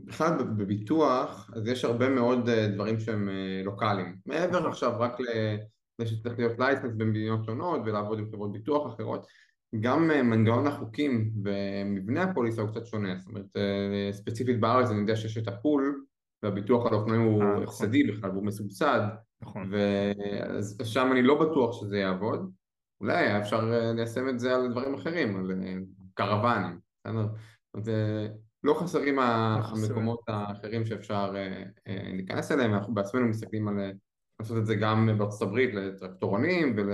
בכלל בביטוח אז יש הרבה מאוד אה, דברים שהם אה, לוקאליים מעבר. עכשיו רק לזה שצריך להיות לייסנס במדינות שונות ולעבוד עם חברות ביטוח אחרות גם מנגנון החוקים ומבנה הפוליסה הוא קצת שונה זאת אומרת ספציפית בארץ אני יודע שיש את הפול והביטוח על אופנועים הוא נכון. הפסדי בכלל והוא מסובסד נכון. ואז שם אני לא בטוח שזה יעבוד אולי היה אפשר ליישם את זה על דברים אחרים על קרוונים בסדר? לא חסרים לא המקומות האחרים שאפשר אה, אה, להיכנס אליהם, אנחנו בעצמנו מסתכלים על אה, לעשות את זה גם בארצות הברית לטרקטורונים ול...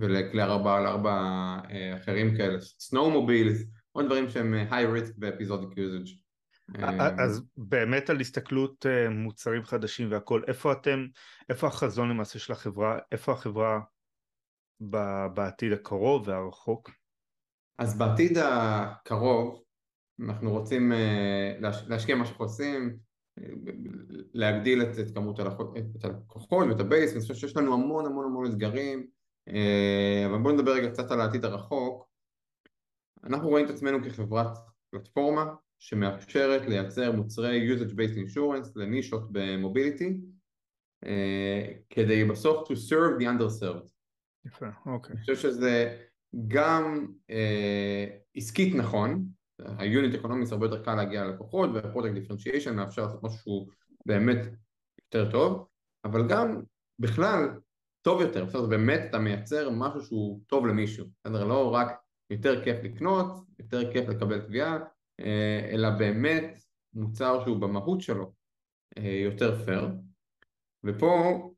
ולכלי ארבע על ארבע אחרים כאלה, סנואו-מובילס, עוד דברים שהם high risk ו-episodic usage. אז באמת על הסתכלות מוצרים חדשים והכל, איפה אתם, איפה החזון למעשה של החברה, איפה החברה בעתיד הקרוב והרחוק? אז בעתיד הקרוב אנחנו רוצים אה, להשקיע מה שאנחנו עושים, להגדיל את, את כמות הלקוחות, את הלקוחות ואת הבייס, אני חושב שיש לנו המון המון המון אתגרים, אה, אבל בואו נדבר רגע קצת על העתיד הרחוק. אנחנו רואים את עצמנו כחברת פלטפורמה שמאפשרת לייצר מוצרי usage based insurance לנישות במוביליטי אה, כדי בסוף to serve the underserved. יפה, אוקיי. אני חושב שזה גם עסקית נכון, ה-unit economics הרבה יותר קל להגיע ללקוחות וה-product differentiation מאפשר לעשות משהו שהוא באמת יותר טוב אבל גם בכלל טוב יותר, בסדר, באמת אתה מייצר משהו שהוא טוב למישהו, בסדר, לא רק יותר כיף לקנות, יותר כיף לקבל תביעה, אה, אלא באמת מוצר שהוא במהות שלו אה, יותר פייר ופה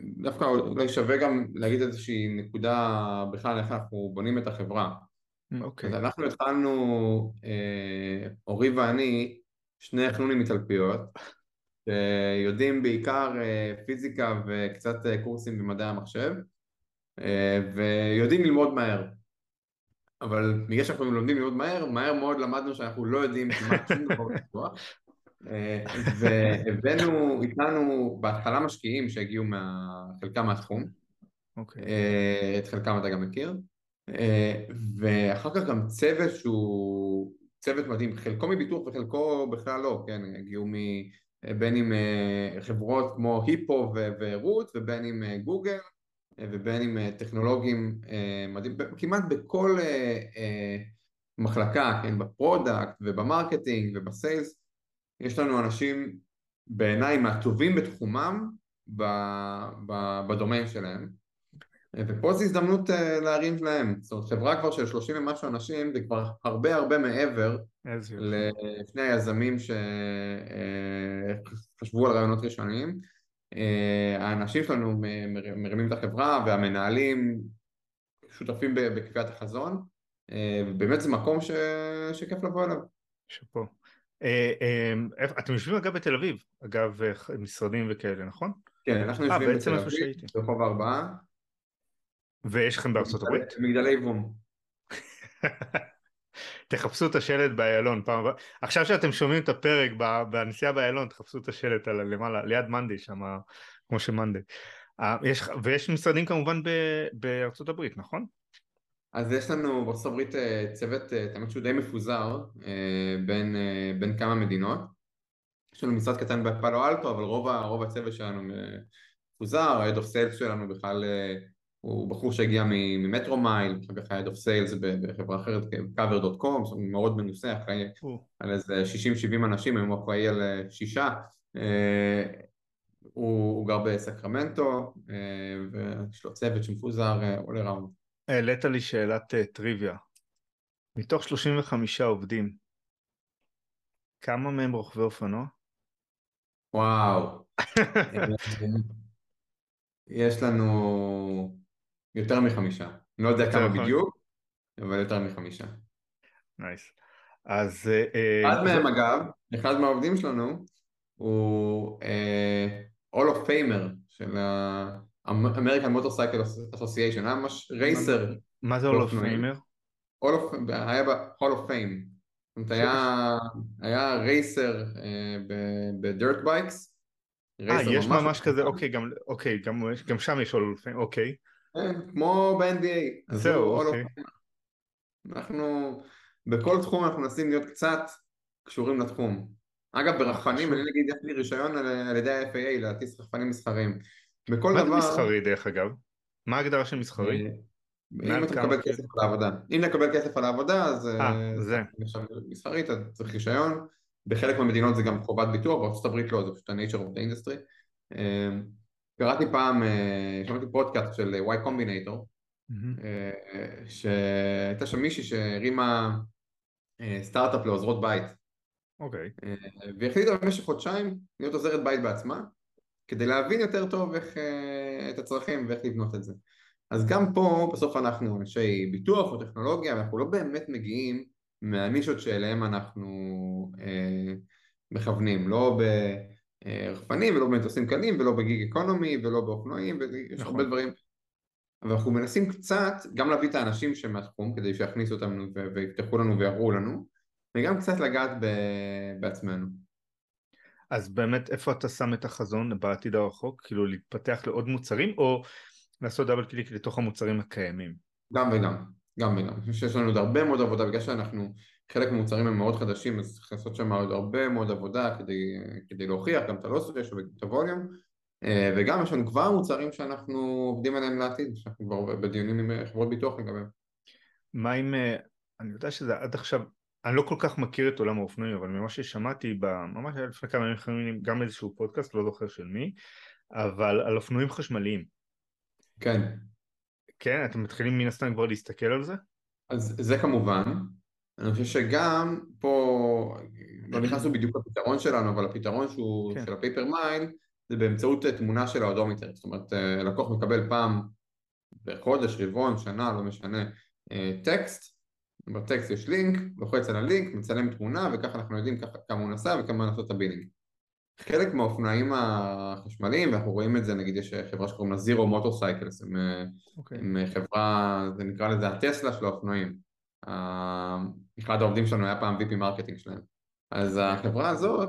דווקא אולי שווה גם להגיד איזושהי נקודה בכלל איך אנחנו בונים את החברה אוקיי. אז אנחנו התחלנו, אה, אורי ואני, שני חנונים מתלפיות, שיודעים בעיקר אה, פיזיקה וקצת אה, קורסים במדעי המחשב, ויודעים ללמוד מהר. אבל בגלל שאנחנו לומדים ללמוד מהר, מהר מאוד למדנו שאנחנו לא יודעים כמעט שום דבר בטוח. והבאנו איתנו בהתחלה משקיעים שהגיעו חלקם מהתחום, okay. אוקיי. את חלקם אתה גם מכיר, אה, ואחר כך גם צוות שהוא צוות מדהים, חלקו מביטוח וחלקו בכלל לא, כן, הגיעו מ... בין אה, חברות כמו היפו ורות ובין אה, גוגל ובין עם טכנולוגים מדהים, כמעט בכל מחלקה, כן, ב product וב marketing וב sales יש לנו אנשים בעיניי מהטובים בתחומם בדומיין שלהם. ופה זו הזדמנות אה, להרים להם, זאת אומרת חברה כבר של 30 ומשהו אנשים זה כבר הרבה הרבה מעבר לשני היזמים שחשבו אה, על רעיונות ראשוניים אה, האנשים שלנו מרימים את החברה והמנהלים שותפים בקביעת החזון. ובאמת זה מקום ש... שכיף לבוא אליו. שאפו. אתם יושבים אגב בתל אביב, אגב משרדים וכאלה, נכון? כן, אנחנו יושבים בתל אביב, ברחוב ארבעה ויש לכם בארצות הברית? מגדלי וום. [LAUGHS] תחפשו את השלט באיילון פעם הבאה. עכשיו שאתם שומעים את הפרק בנסיעה באיילון, תחפשו את השלט על למעלה, ליד מאנדי, שם כמו שמאנדי. אה, ויש משרדים כמובן בארצות הברית, נכון? אז יש לנו בארצות הברית אה, צוות, אה, האמת שהוא די מפוזר בין, בין כמה מדינות. יש לנו משרד קטן בפאלו אלטו, אבל רוב, רוב הצוות שלנו מפוזר, ה-Head of Sales שלנו בכלל הוא בחור שהגיע ממטרו מייל, אחר כך היה Head of Sales בחברה אחרת, cover.com, מאוד מנוסה, אחראי על איזה 60-70 אנשים, היום הוא אחראי על שישה. הוא, הוא גר בסקרמנטו, אה, ויש לו צוות שמפוזר all around. העלית לי שאלת uh, טריוויה. מתוך 35 עובדים, כמה מהם רוכבי אופנוע? וואו. [LAUGHS] יש לנו יותר מחמישה. אני לא יודע כמה בדיוק, אבל יותר מחמישה. nice. אז... אחד מהם אגב, אחד מהעובדים שלנו, הוא Hall of Famer של ה-American Motorcycle Association, היה ממש racer. מה זה Famer? Hall of, היה ב-Hall of Fame. זאת אומרת, היה, racer ב dirt bikes. אה, יש ממש כזה, אוקיי, גם, אוקיי, גם, גם שם יש All of Fame, אוקיי. כן, כמו ב-NBA. זהו, אוקיי. אנחנו, בכל תחום אנחנו מנסים להיות קצת קשורים לתחום. אגב ברחפנים, אני נגיד יש לי רישיון על ידי ה-FAA להטיס רחפנים מסחרים. בכל דבר... מה זה מסחרי דרך אגב? מה ההגדרה של מסחרי? אה, אם אתה מקבל כסף על העבודה. אם נקבל כסף על העבודה, אז... אה, זה. מסחרית, אתה צריך רישיון. בחלק מהמדינות זה גם חובת ביטוח, בארצות הברית לא, זה פשוט ה-nature of the industry. אה, קראתי פעם, שמעתי פודקאסט של Y Combinator, שהייתה שם מישהי שהרימה סטארט-אפ לעוזרות בית. אוקיי. אה, והחליטה במשך חודשיים להיות עוזרת בית בעצמה, כדי להבין יותר טוב איך, אה, את הצרכים ואיך לבנות את זה. אז גם פה בסוף אנחנו אנשי ביטוח או טכנולוגיה, ואנחנו לא באמת מגיעים מהנישות שאליהם אנחנו אה, מכוונים, לא ברחפנים ולא במטוסים קלים ולא בגיג אקונומי ולא באופנועים, ויש נכון. הרבה דברים. אבל אנחנו מנסים קצת גם להביא את האנשים שמהתחום כדי שיכניסו אותנו ויפתחו לנו ויראו לנו, וגם קצת לגעת בעצמנו. אז באמת איפה אתה שם את החזון בעתיד הרחוק? כאילו להתפתח לעוד מוצרים או לעשות דאבל קליק לתוך המוצרים הקיימים? גם וגם, גם וגם. אני חושב שיש לנו עוד הרבה מאוד עבודה בגלל שאנחנו, חלק מהמוצרים הם מאוד חדשים אז צריך לעשות שם עוד הרבה מאוד עבודה כדי, כדי להוכיח גם את הלוס רשו וגם את הווליום אה, וגם יש לנו כבר מוצרים שאנחנו עובדים עליהם לעתיד, שאנחנו כבר בדיונים עם חברות ביטוח לגביהם. מה אם, אה, אני יודע שזה עד עכשיו אני לא כל כך מכיר את עולם האופנועים, אבל ממה ששמעתי, ממש לפני כמה ימים גם איזשהו פודקאסט, לא זוכר של מי, אבל על אופנועים חשמליים. כן. כן, אתם מתחילים מן הסתם כבר להסתכל על זה? אז זה כמובן. אני חושב שגם פה, לא נכנסנו בדיוק לפתרון שלנו, אבל הפתרון שהוא כן. של ה pay per mile, זה באמצעות תמונה של ה odometer. זאת אומרת, אה, לקוח מקבל פעם בחודש, רבעון, שנה, לא משנה, אה, טקסט, בטקסט יש לינק, לוחץ על הלינק, מצלם תמונה וככה אנחנו יודעים כמה הוא נסע וכמה לעשות את ה billing. חלק מהאופנועים החשמליים, ואנחנו רואים את זה, נגיד יש חברה שקוראים לה Zero Motorcycles, הם, okay. הם חברה, זה נקרא לזה הטסלה של האופנועים. אחד העובדים שלנו היה פעם VP marketing שלהם. אז החברה הזאת,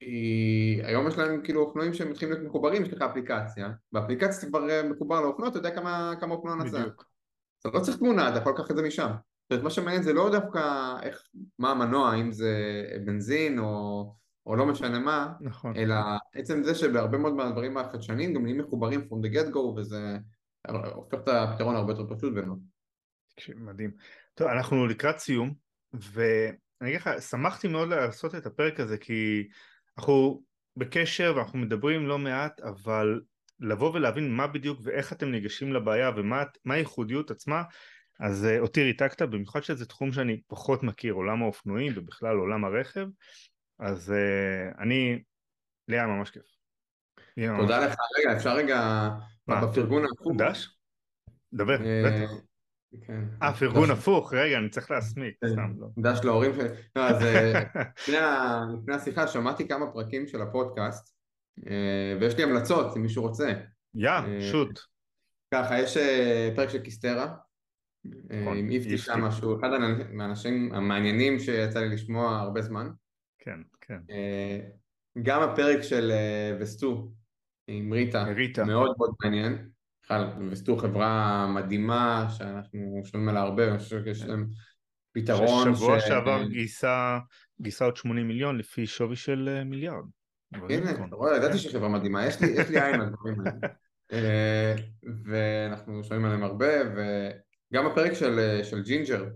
היא, היום יש להם כאילו אופנועים שהם מתחילים להיות מחוברים, יש לך אפליקציה, באפליקציה אתה כבר מחובר לאופנוע, אתה יודע כמה, כמה אופנוע נסע. אתה לא צריך תמונה, אתה יכול לקחת את זה משם. זאת אומרת, מה שמעניין זה לא דווקא איך, מה המנוע, אם זה בנזין או, או לא משנה מה, נכון. אלא עצם זה שבהרבה מאוד מהדברים החדשניים גם נהיים מחוברים from the get go וזה הופך את הפתרון הרבה יותר פשוט בינינו. מדהים. טוב, אנחנו לקראת סיום, ואני אגיד לך, שמחתי מאוד לעשות את הפרק הזה כי אנחנו בקשר ואנחנו מדברים לא מעט, אבל לבוא ולהבין מה בדיוק ואיך אתם ניגשים לבעיה ומה הייחודיות עצמה אז uh, אותי ריתקת, במיוחד שזה תחום שאני פחות מכיר, עולם האופנועים ובכלל עולם הרכב, אז uh, אני, לי היה ממש כיף. תודה לך, רגע, אפשר רגע, בפרגון הפוך. דש? דבר, אה, בטח. כן. אה, פרגון הפוך, רגע, אני צריך להסמיק, כן, סתם לא. דש להורים שלי. לא, אז [LAUGHS] לפני השיחה שמעתי כמה פרקים של הפודקאסט, ויש לי המלצות, אם מישהו רוצה. יא, שוט. ככה, יש פרק של קיסטרה, עם איפטי שם, שהוא אחד מהאנשים המעניינים שיצא לי לשמוע הרבה זמן. כן, כן. גם הפרק של וסטו עם ריטה, ריטה. מאוד מאוד מעניין. בכלל, וסטו חברה מדהימה שאנחנו שומעים עליה הרבה, אני חושב שיש להם פתרון ששבוע ש... שעבר גייסה, גייסה עוד 80 מיליון לפי שווי של אה, מיליארד. הנה, אתה רואה, ידעתי כן. שחברה מדהימה, יש לי, עין על דברים האלה. [LAUGHS] אה, ואנחנו שומעים עליהם הרבה, וגם הפרק של, אה, של ג'ינג'ר,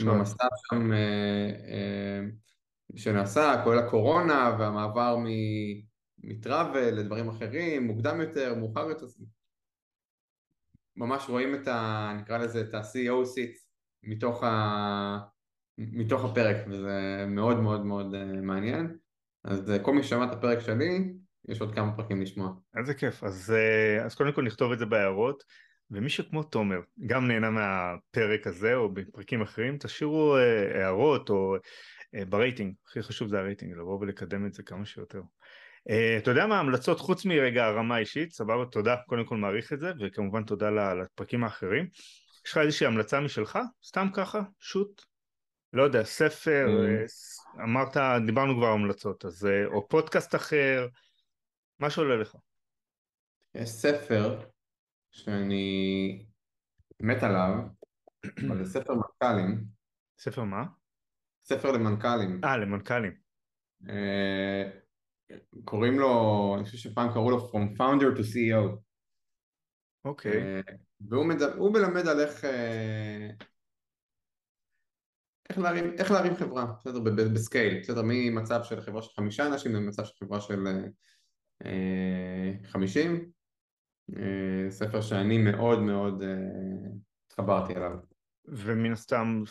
עם המסע שם שנעשה, כולל הקורונה והמעבר מ travel לדברים אחרים, מוקדם יותר, מאוחר יותר, ממש רואים את ה... נקרא לזה את ה-CEO seats מתוך, ה... מתוך הפרק, וזה מאוד מאוד מאוד אה, מעניין. אז אה, כל מי ששמע את הפרק שלי, יש עוד כמה פרקים לשמוע. איזה כיף. אז, אה, אז קודם כל נכתוב את זה בהערות, ומי שכמו תומר גם נהנה מהפרק הזה או בפרקים אחרים, תשאירו הערות או ברייטינג, הכי חשוב זה הרייטינג, לבוא ולקדם את זה כמה שיותר. אתה יודע מה ההמלצות חוץ מרגע הרמה האישית, סבבה, תודה, קודם כל מעריך את זה, וכמובן תודה לפרקים האחרים. יש לך איזושהי המלצה משלך? סתם ככה? שוט? לא יודע, ספר, mm. אמרת, דיברנו כבר המלצות, אז אה, או פודקאסט אחר, מה שעולה לך. יש ספר שאני מת עליו, [CLEARS THROAT] אבל זה ספר מנכ"לים. ספר מה? ספר למנכ"לים. אה, למנכ"לים. אה, קוראים לו, אני חושב שפעם קראו לו From Founder to CEO. אוקיי. Okay. אה, והוא מדבר, מלמד על איך, אה, איך להרים, איך להרים חברה, בסדר, בסקייל, בסדר, ממצב של חברה של חמישה אנשים למצב של חברה של חמישים, ספר שאני מאוד מאוד התחברתי אליו. ומן הסתם,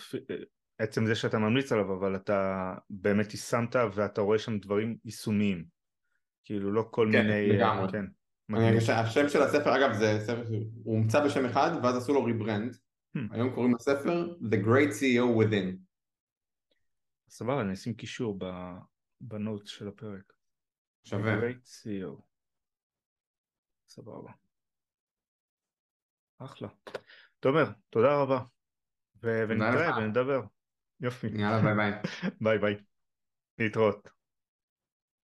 עצם זה שאתה ממליץ עליו, אבל אתה באמת יישמת ואתה רואה שם דברים יישומיים. כאילו לא כל כך, מיני... לגמרי. כן, לגמרי. השם של הספר, אגב, זה ספר הוא הומצא בשם אחד, ואז עשו לו rebrand. Hmm. היום קוראים לספר The Great CEO Within. סבבה, אני אשים קישור בנוט של הפרק. שווה. The Great CEO. סבבה. אחלה. תומר, תודה רבה. ונתראה ונדבר. יופי. יאללה ביי ביי. [LAUGHS] ביי ביי. להתראות.